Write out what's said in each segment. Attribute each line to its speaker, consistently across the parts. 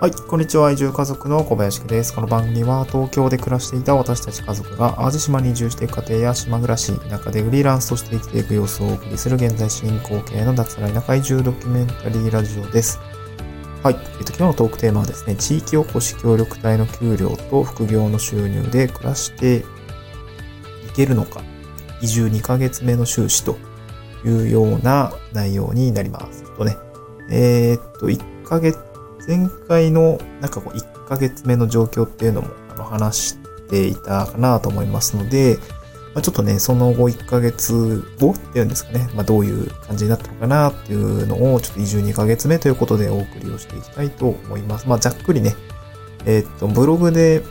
Speaker 1: はい、こんにちは。移住家族の小林です。この番組は東京で暮らしていた私たち家族が淡路島に移住していく家庭や島暮らし、田舎でフリーランスとして生きていく様子をお送りする現在進行形の脱サラ田舎移住ドキュメンタリーラジオです。はい、えっと、今日のトークテーマはですね、地域おこし協力隊の給料と副業の収入で暮らしていけるのか、移住2ヶ月目の収支というような内容になります。とね、えー、っと、1ヶ月前回のなんかこう1ヶ月目の状況っていうのもあの話していたかなと思いますので、まあ、ちょっとね、その後1ヶ月後っていうんですかね、まあ、どういう感じになったのかなっていうのを、ちょっと移住2ヶ月目ということでお送りをしていきたいと思います。まあ、ざっくりね、えー、っと、ブログで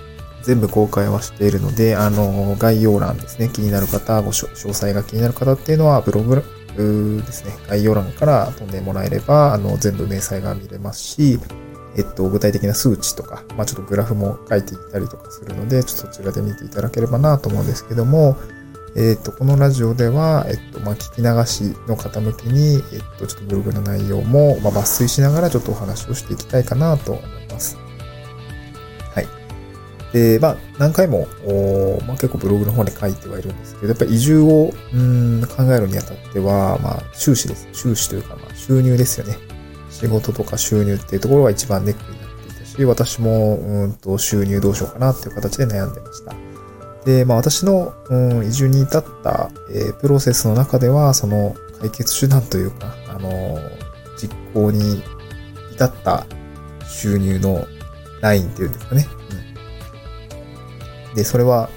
Speaker 1: 全部公開はしているので、あの、概要欄ですね、気になる方、ご詳細が気になる方っていうのは、ブログですね、概要欄から飛んでもらえれば、あの、全部明細が見れますし、えっと、具体的な数値とか、まあ、ちょっとグラフも書いていたりとかするので、ちょっとそちらで見ていただければなと思うんですけども、えっと、このラジオでは、えっと、まあ、聞き流しの方向けに、えっと、ちょっとブログの内容も、まあ、抜粋しながらちょっとお話をしていきたいかなと思います。はい。で、まあ、何回も、おまあ、結構ブログの方で書いてはいるんですけど、やっぱり移住を、うん、考えるにあたっては、まあ、収支です。収支というか、まあ、収入ですよね。仕事とか収入っていうところが一番ネックになっていたし、私も、うんと、収入どうしようかなっていう形で悩んでました。で、まあ私の、うん、移住に至った、えー、プロセスの中では、その解決手段というか、あのー、実行に至った収入のラインっていうんですかね。うん、で、それは、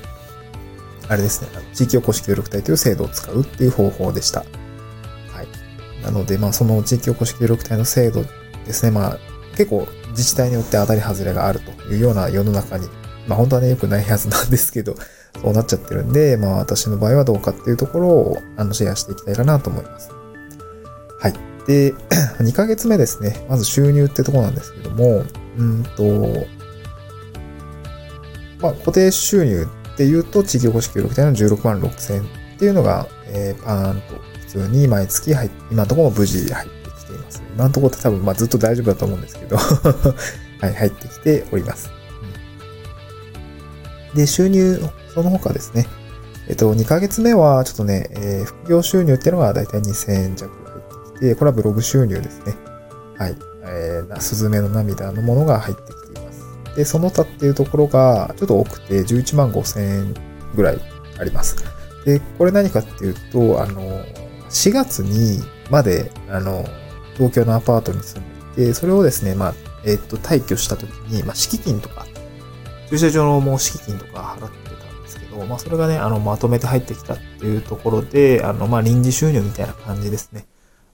Speaker 1: あれですね、地域おこし協力隊という制度を使うっていう方法でした。なので、まあ、その地域おこし協力隊の制度ですね、まあ、結構自治体によって当たり外れがあるというような世の中に、まあ、本当はね、良くないはずなんですけど、そうなっちゃってるんで、まあ、私の場合はどうかっていうところを、あの、シェアしていきたいかなと思います。はい。で、2ヶ月目ですね。まず収入ってとこなんですけども、うんと、まあ、固定収入っていうと、地域おこし協力隊の16万6千っていうのが、えー、パーンと通に毎月入っ今のところ無事入ってきています。今のところって多分まあずっと大丈夫だと思うんですけど はい、入ってきております。で、収入、その他ですね。えっと、2ヶ月目はちょっとね、えー、副業収入っていうのがだいたい2000円弱入ってきて、これはブログ収入ですね。はい。えー、スズメの涙のものが入ってきています。で、その他っていうところがちょっと多くて11万5000円ぐらいあります。で、これ何かっていうと、あの、4月にまで、あの、東京のアパートに住んでいて、それをですね、まあ、えっ、と、退去した時に、まあ、敷金とか、駐車場のもう敷金とか払ってたんですけど、まあ、それがね、あの、まとめて入ってきたっていうところで、あの、まあ、臨時収入みたいな感じですね。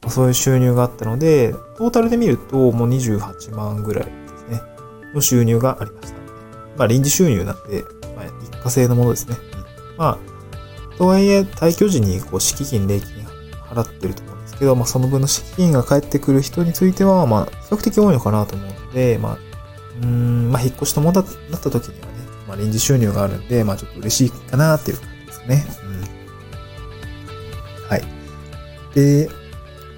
Speaker 1: まあ、そういう収入があったので、トータルで見ると、もう28万ぐらいですね、の収入がありました。まあ、臨時収入なんで、まあ、一過性のものですね。まあ、とはいえ、退去時に、こう、敷金、礼金払ってると思うんですけど、まあ、その分の資金が返ってくる人については、まあ、比較的多いのかなと思うので、まあ、うん、まあ、引っ越しともだった時にはね、まあ、臨時収入があるんで、まあ、ちょっと嬉しいかなっていう感じですね。うん。はい。で、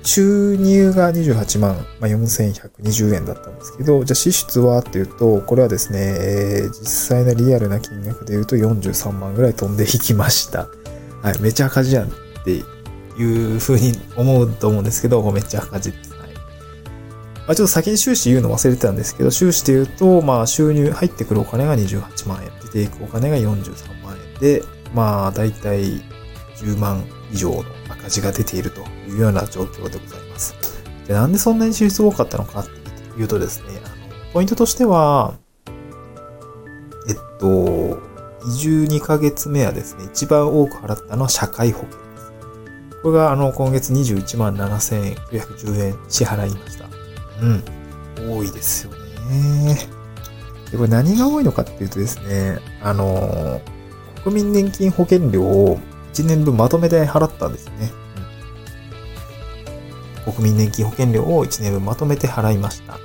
Speaker 1: 収入が28万、まあ、4120円だったんですけど、じゃあ支出はっていうと、これはですね、えー、実際のリアルな金額で言うと43万ぐらい飛んでいきました。はい、めちゃ赤字やんっていう風に思うと思うんですけど、めっちゃ赤字です。はい。まあ、ちょっと先に収支言うの忘れてたんですけど、収支で言うと、まあ収入、入ってくるお金が28万円、出ていくお金が43万円で、まあ大体10万以上の赤字が出ているというような状況でございます。でなんでそんなに支出多かったのかっていうとですね、あの、ポイントとしては、えっと、移住2ヶ月目はですね、一番多く払ったのは社会保険これがあの今月21万7910円支払いました。うん。多いですよね。で、これ何が多いのかっていうとですね、あの、国民年金保険料を1年分まとめて払ったんですね。うん、国民年金保険料を1年分まとめて払いました。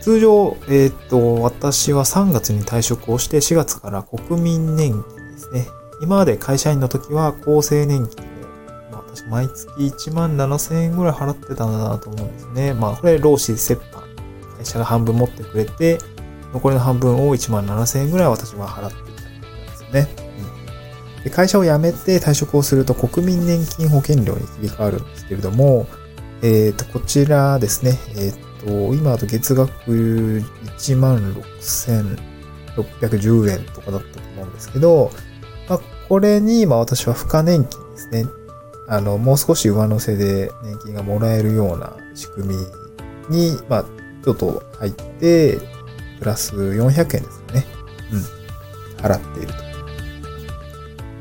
Speaker 1: 通常、えっ、と、私は3月に退職をして4月から国民年金ですね。今まで会社員の時は厚生年金私毎月1万7000円ぐらい払ってたんだなと思うんですね。まあ、これ、労使折半会社が半分持ってくれて、残りの半分を1万7000円ぐらい私は払っていたんですよね。うん、で会社を辞めて退職をすると国民年金保険料に切り替わるんですけれども、えっ、ー、と、こちらですね、えっ、ー、と、今だと月額1万6610円とかだったと思うんですけど、まあ、これに、まあ私は付加年金ですね。あの、もう少し上乗せで年金がもらえるような仕組みに、まあ、ちょっと入って、プラス400円ですかね。うん。払っていると。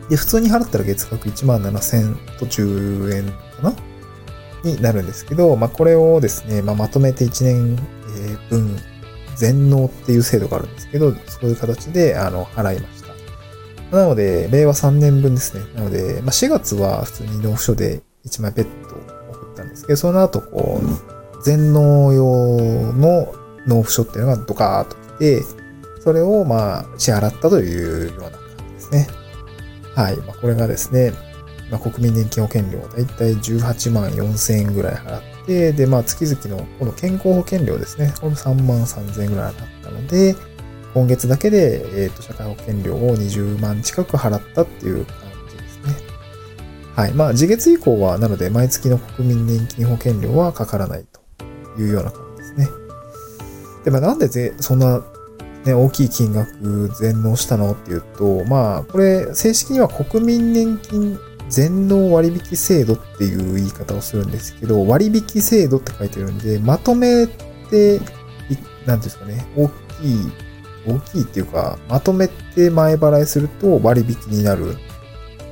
Speaker 1: で、普通に払ったら月額1万7000と10円かな？になるんですけど、まあ、これをですね、まあ、まとめて1年分全納っていう制度があるんですけど、そういう形で、あの、払いました。なので、令和3年分ですね。なので、まあ、4月は普通に納付書で1枚ペット送ったんですけど、その後、こう、全納用の納付書っていうのがドカーッと来て、それをまあ支払ったというような感じですね。はい。まあ、これがですね、まあ、国民年金保険料だいたい18万4千円ぐらい払って、で、まあ月々のこの健康保険料ですね、これも3万3千円ぐらい払ったので、今月だけで、えっ、ー、と、社会保険料を20万近く払ったっていう感じですね。はい。まあ、次月以降は、なので、毎月の国民年金保険料はかからないというような感じですね。で、まあ、なんでぜ、そんな、ね、大きい金額全納したのっていうと、まあ、これ、正式には国民年金全納割引制度っていう言い方をするんですけど、割引制度って書いてるんで、まとめて、なんですかね、大きい、大きいっていうか、まとめて前払いすると割引になる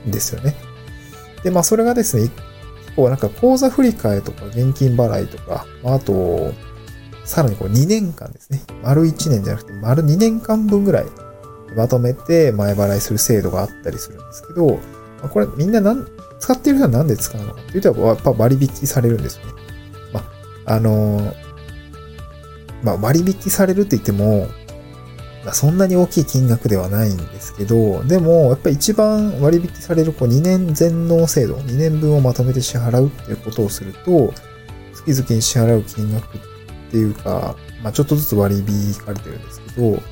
Speaker 1: んですよね。で、まあそれがですね、結構なんか口座振替とか現金払いとか、あと、さらにこう2年間ですね。丸1年じゃなくて丸2年間分ぐらいまとめて前払いする制度があったりするんですけど、まあこれみんななん使っている人はなんで使うのかっていうと、やっぱ割引されるんですよね。まあ、あのまあ、割引されるって言っても、まあ、そんなに大きい金額ではないんですけど、でも、やっぱり一番割引されるこう2年全納制度、2年分をまとめて支払うっていうことをすると、月々に支払う金額っていうか、まあ、ちょっとずつ割り引かれてるんですけど、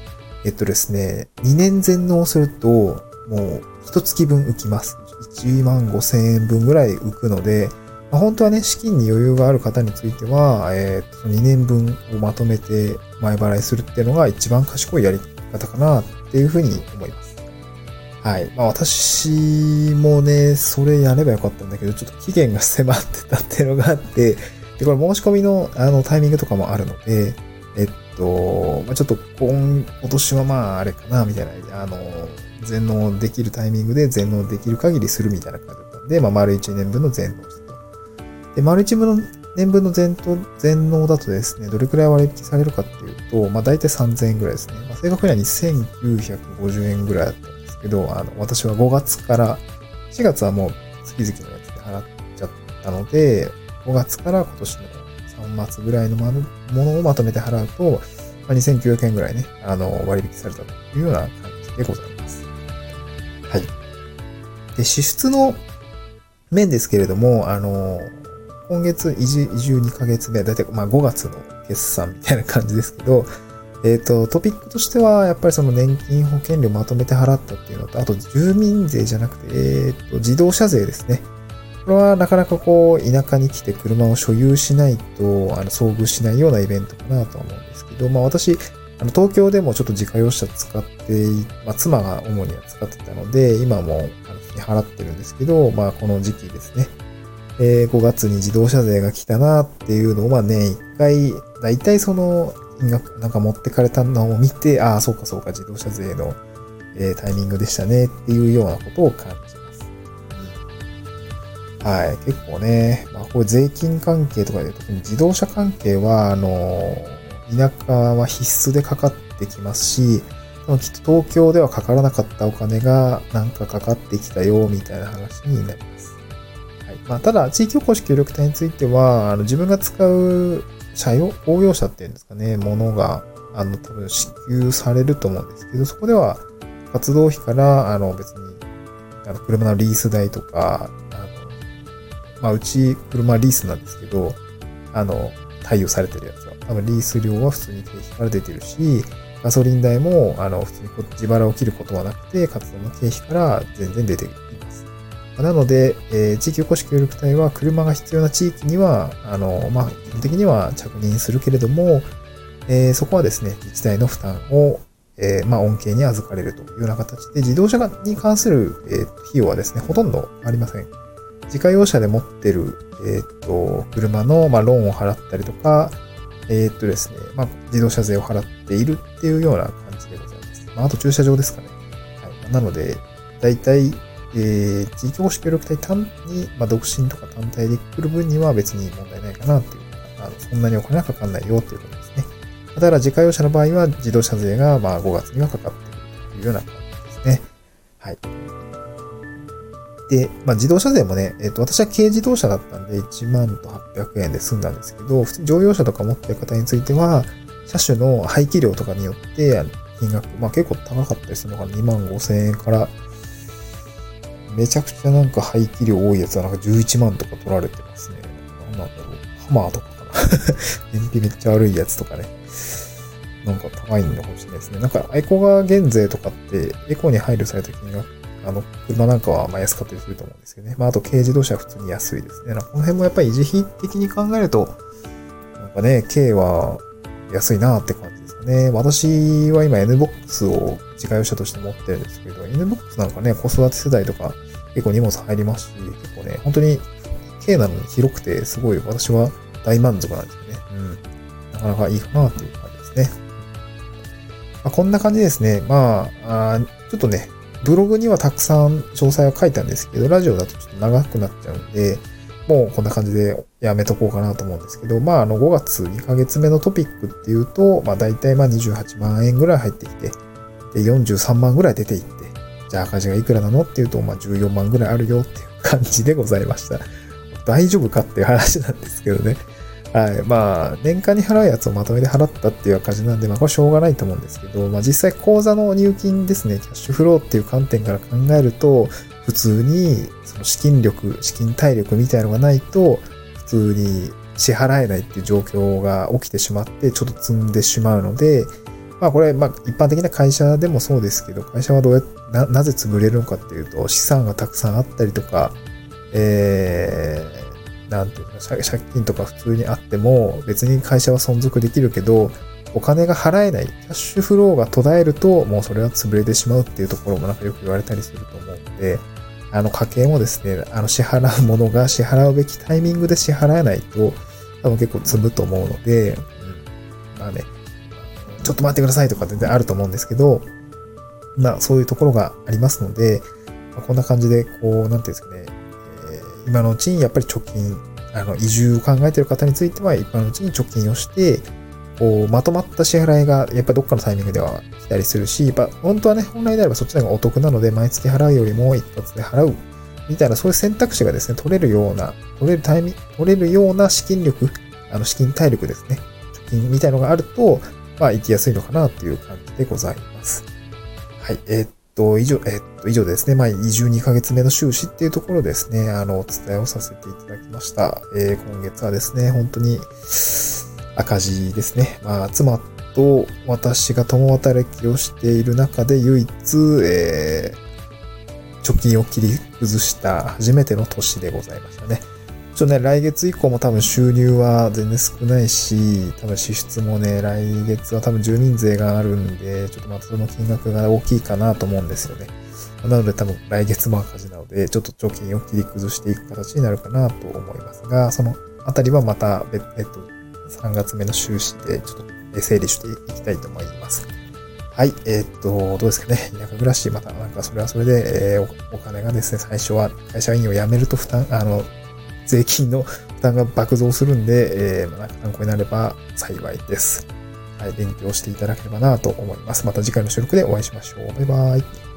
Speaker 1: えっとですね、2年全納すると、もう、一月分浮きます。1万5千円分ぐらい浮くので、まあ、本当はね、資金に余裕がある方については、えっ、と、2年分をまとめて前払いするっていうのが一番賢いやり方かなっていうふうに思います。はい。まあ私もね、それやればよかったんだけど、ちょっと期限が迫ってたっていうのがあって、で、これ申し込みのあのタイミングとかもあるので、えっと、まあ、ちょっと今、今年はまああれかな、みたいな、あの、全納できるタイミングで全納できる限りするみたいな感じだったんで、まあ丸1年分の全納。で、丸1分の年分の全全納だとですね、どれくらい割引されるかっていうと、まあ大体3000円ぐらいですね。まあ、正確には2950円ぐらいだったんですけど、あの、私は5月から、4月はもう月々のやつで払っちゃったので、5月から今年の3末ぐらいのものをまとめて払うと、まあ、2900円ぐらいね、あの、割引されたというような感じでございます。はい。で、支出の面ですけれども、あの、今月移住2ヶ月目、だいたいまあ5月の決算みたいな感じですけど、えっ、ー、と、トピックとしては、やっぱりその年金保険料まとめて払ったっていうのと、あと住民税じゃなくて、えっ、ー、と、自動車税ですね。これはなかなかこう、田舎に来て車を所有しないと、あの、遭遇しないようなイベントかなとは思うんですけど、まあ私、あの、東京でもちょっと自家用車使って、まあ妻が主には使ってたので、今も、払ってるんですけど、まあこの時期ですね。えー、5月に自動車税が来たなっていうのを、まあ年一回、だいたいその、金額、なんか持ってかれたのを見て、ああ、そうかそうか、自動車税の、えー、タイミングでしたねっていうようなことを感じますはい。結構ね、まあ、こういう税金関係とかで、特に自動車関係は、あの、田舎は必須でかかってきますし、きっと東京ではかからなかったお金がなんかかかってきたよ、みたいな話になります。い。まあ、ただ、地域おこし協力隊については、あの自分が使う車用、応用車っていうんですかね、ものが、あの、多分支給されると思うんですけど、そこでは活動費から、あの、別に、あの、車のリース代とか、あのまあ、うち車リースなんですけど、あの、貸与されてるやつは。多分リース料は普通に経費から出てるし、ガソリン代も、あの、普通に自腹を切ることはなくて、活動の経費から全然出ています。なので、えー、地域おこし協力隊は車が必要な地域には、あの、まあ、基本的には着任するけれども、えー、そこはですね、自治体の負担を、えー、まあ、恩恵に預かれるというような形で、自動車に関する、えー、費用はですね、ほとんどありません。自家用車で持ってる、えっ、と、車の、まあ、ローンを払ったりとか、えっとですね、まあ、自動車税を払っているっていうような感じでございます。まあ、あと駐車場ですかね。はい。なので、大体、えー、地域保守協力隊単に、まあ、独身とか単体で来る分には別に問題ないかなっていう、あのそんなにお金はかかんないよっていうことですね。だから自家用車の場合は自動車税がまあ5月にはかかってくるというような感じですね。はい。で、まあ自動車税もね、えっ、ー、と、私は軽自動車だったんで1万と800円で済んだんですけど、普通乗用車とか持ってる方については、車種の排気量とかによって金額、まあ結構高かったりするのが2万5千円からめちゃくちゃなんか排気量多いやつはなんか11万とか取られてますね。なんなんだろう。ハマーとかかな。燃費めっちゃ悪いやつとかね。なんか高いんで欲しいですね。なんかエコが減税とかって、エコに配慮された金額、あの、車なんかはま安かったりすると思うんですけどね。まああと軽自動車は普通に安いですね。なんかこの辺もやっぱり維持費的に考えると、なんかね、軽は安いなって感じね。私は今 NBOX を自家用車として持ってるんですけど、NBOX なんかね、子育て世代とか結構荷物入りますし、結構ね、本当に軽なのに広くて、すごい私は大満足なんですよね。うん。なかなかいいかなっていう感じですね。まあ、こんな感じですね。まああ、ちょっとね、ブログにはたくさん詳細は書いたんですけど、ラジオだとちょっと長くなっちゃうんで、もうこんな感じでやめとこうかなと思うんですけど、まあ、あの、5月2ヶ月目のトピックっていうと、まあ、大体まあ28万円ぐらい入ってきて、で、43万ぐらい出ていって、じゃあ赤字がいくらなのっていうと、まあ14万ぐらいあるよっていう感じでございました。大丈夫かっていう話なんですけどね。はい。まあ、年間に払うやつをまとめて払ったっていう赤字なんで、まあこれしょうがないと思うんですけど、まあ実際口座の入金ですね、キャッシュフローっていう観点から考えると、普通にその資金力、資金体力みたいのがないと、普通に支払えないっていう状況が起きてしまって、ちょっと積んでしまうので、まあこれ、まあ一般的な会社でもそうですけど、会社はどうや、な、なぜ潰れるのかっていうと、資産がたくさんあったりとか、えー、なんていうか、借金とか普通にあっても、別に会社は存続できるけど、お金が払えない、キャッシュフローが途絶えると、もうそれは潰れてしまうっていうところもなんかよく言われたりすると思うので、あの家計もですね、あの支払うものが支払うべきタイミングで支払えないと、多分結構積むと思うので、うん、まあね、ちょっと待ってくださいとか全然あると思うんですけど、まあそういうところがありますので、まあ、こんな感じで、こう、なんていうんですかね、今のうちにやっぱり貯金、あの、移住を考えている方については、今のうちに貯金をして、こう、まとまった支払いが、やっぱどっかのタイミングでは来たりするし、やっぱ本当はね、本来であればそっちの方がお得なので、毎月払うよりも一発で払う、みたいな、そういう選択肢がですね、取れるような、取れるタイミング、取れるような資金力、あの、資金体力ですね、貯金みたいのがあると、まあ、行きやすいのかなという感じでございます。はい。えー、と、以上、え、っと、以上ですね。まあ、移住2ヶ月目の収支っていうところですね、あの、お伝えをさせていただきました。えー、今月はですね、本当に赤字ですね。まあ、妻と私が共働きをしている中で唯一、えー、貯金を切り崩した初めての年でございましたね。ちょっとね、来月以降も多分収入は全然少ないし、多分支出もね、来月は多分住民税があるんで、ちょっとまたその金額が大きいかなと思うんですよね。なので多分来月も赤字なので、ちょっと貯金を切り崩していく形になるかなと思いますが、そのあたりはまた、えっと、3月目の収支でちょっと整理していきたいと思います。はい。えー、っと、どうですかね。田舎暮らし、またなんかそれはそれで、えー、お金がですね、最初は会社員を辞めると負担、あの、税金の負担が爆増するんで、えー、まあ、参考になれば幸いです。はい、勉強していただければなと思います。また次回の収録でお会いしましょう。バイバイ。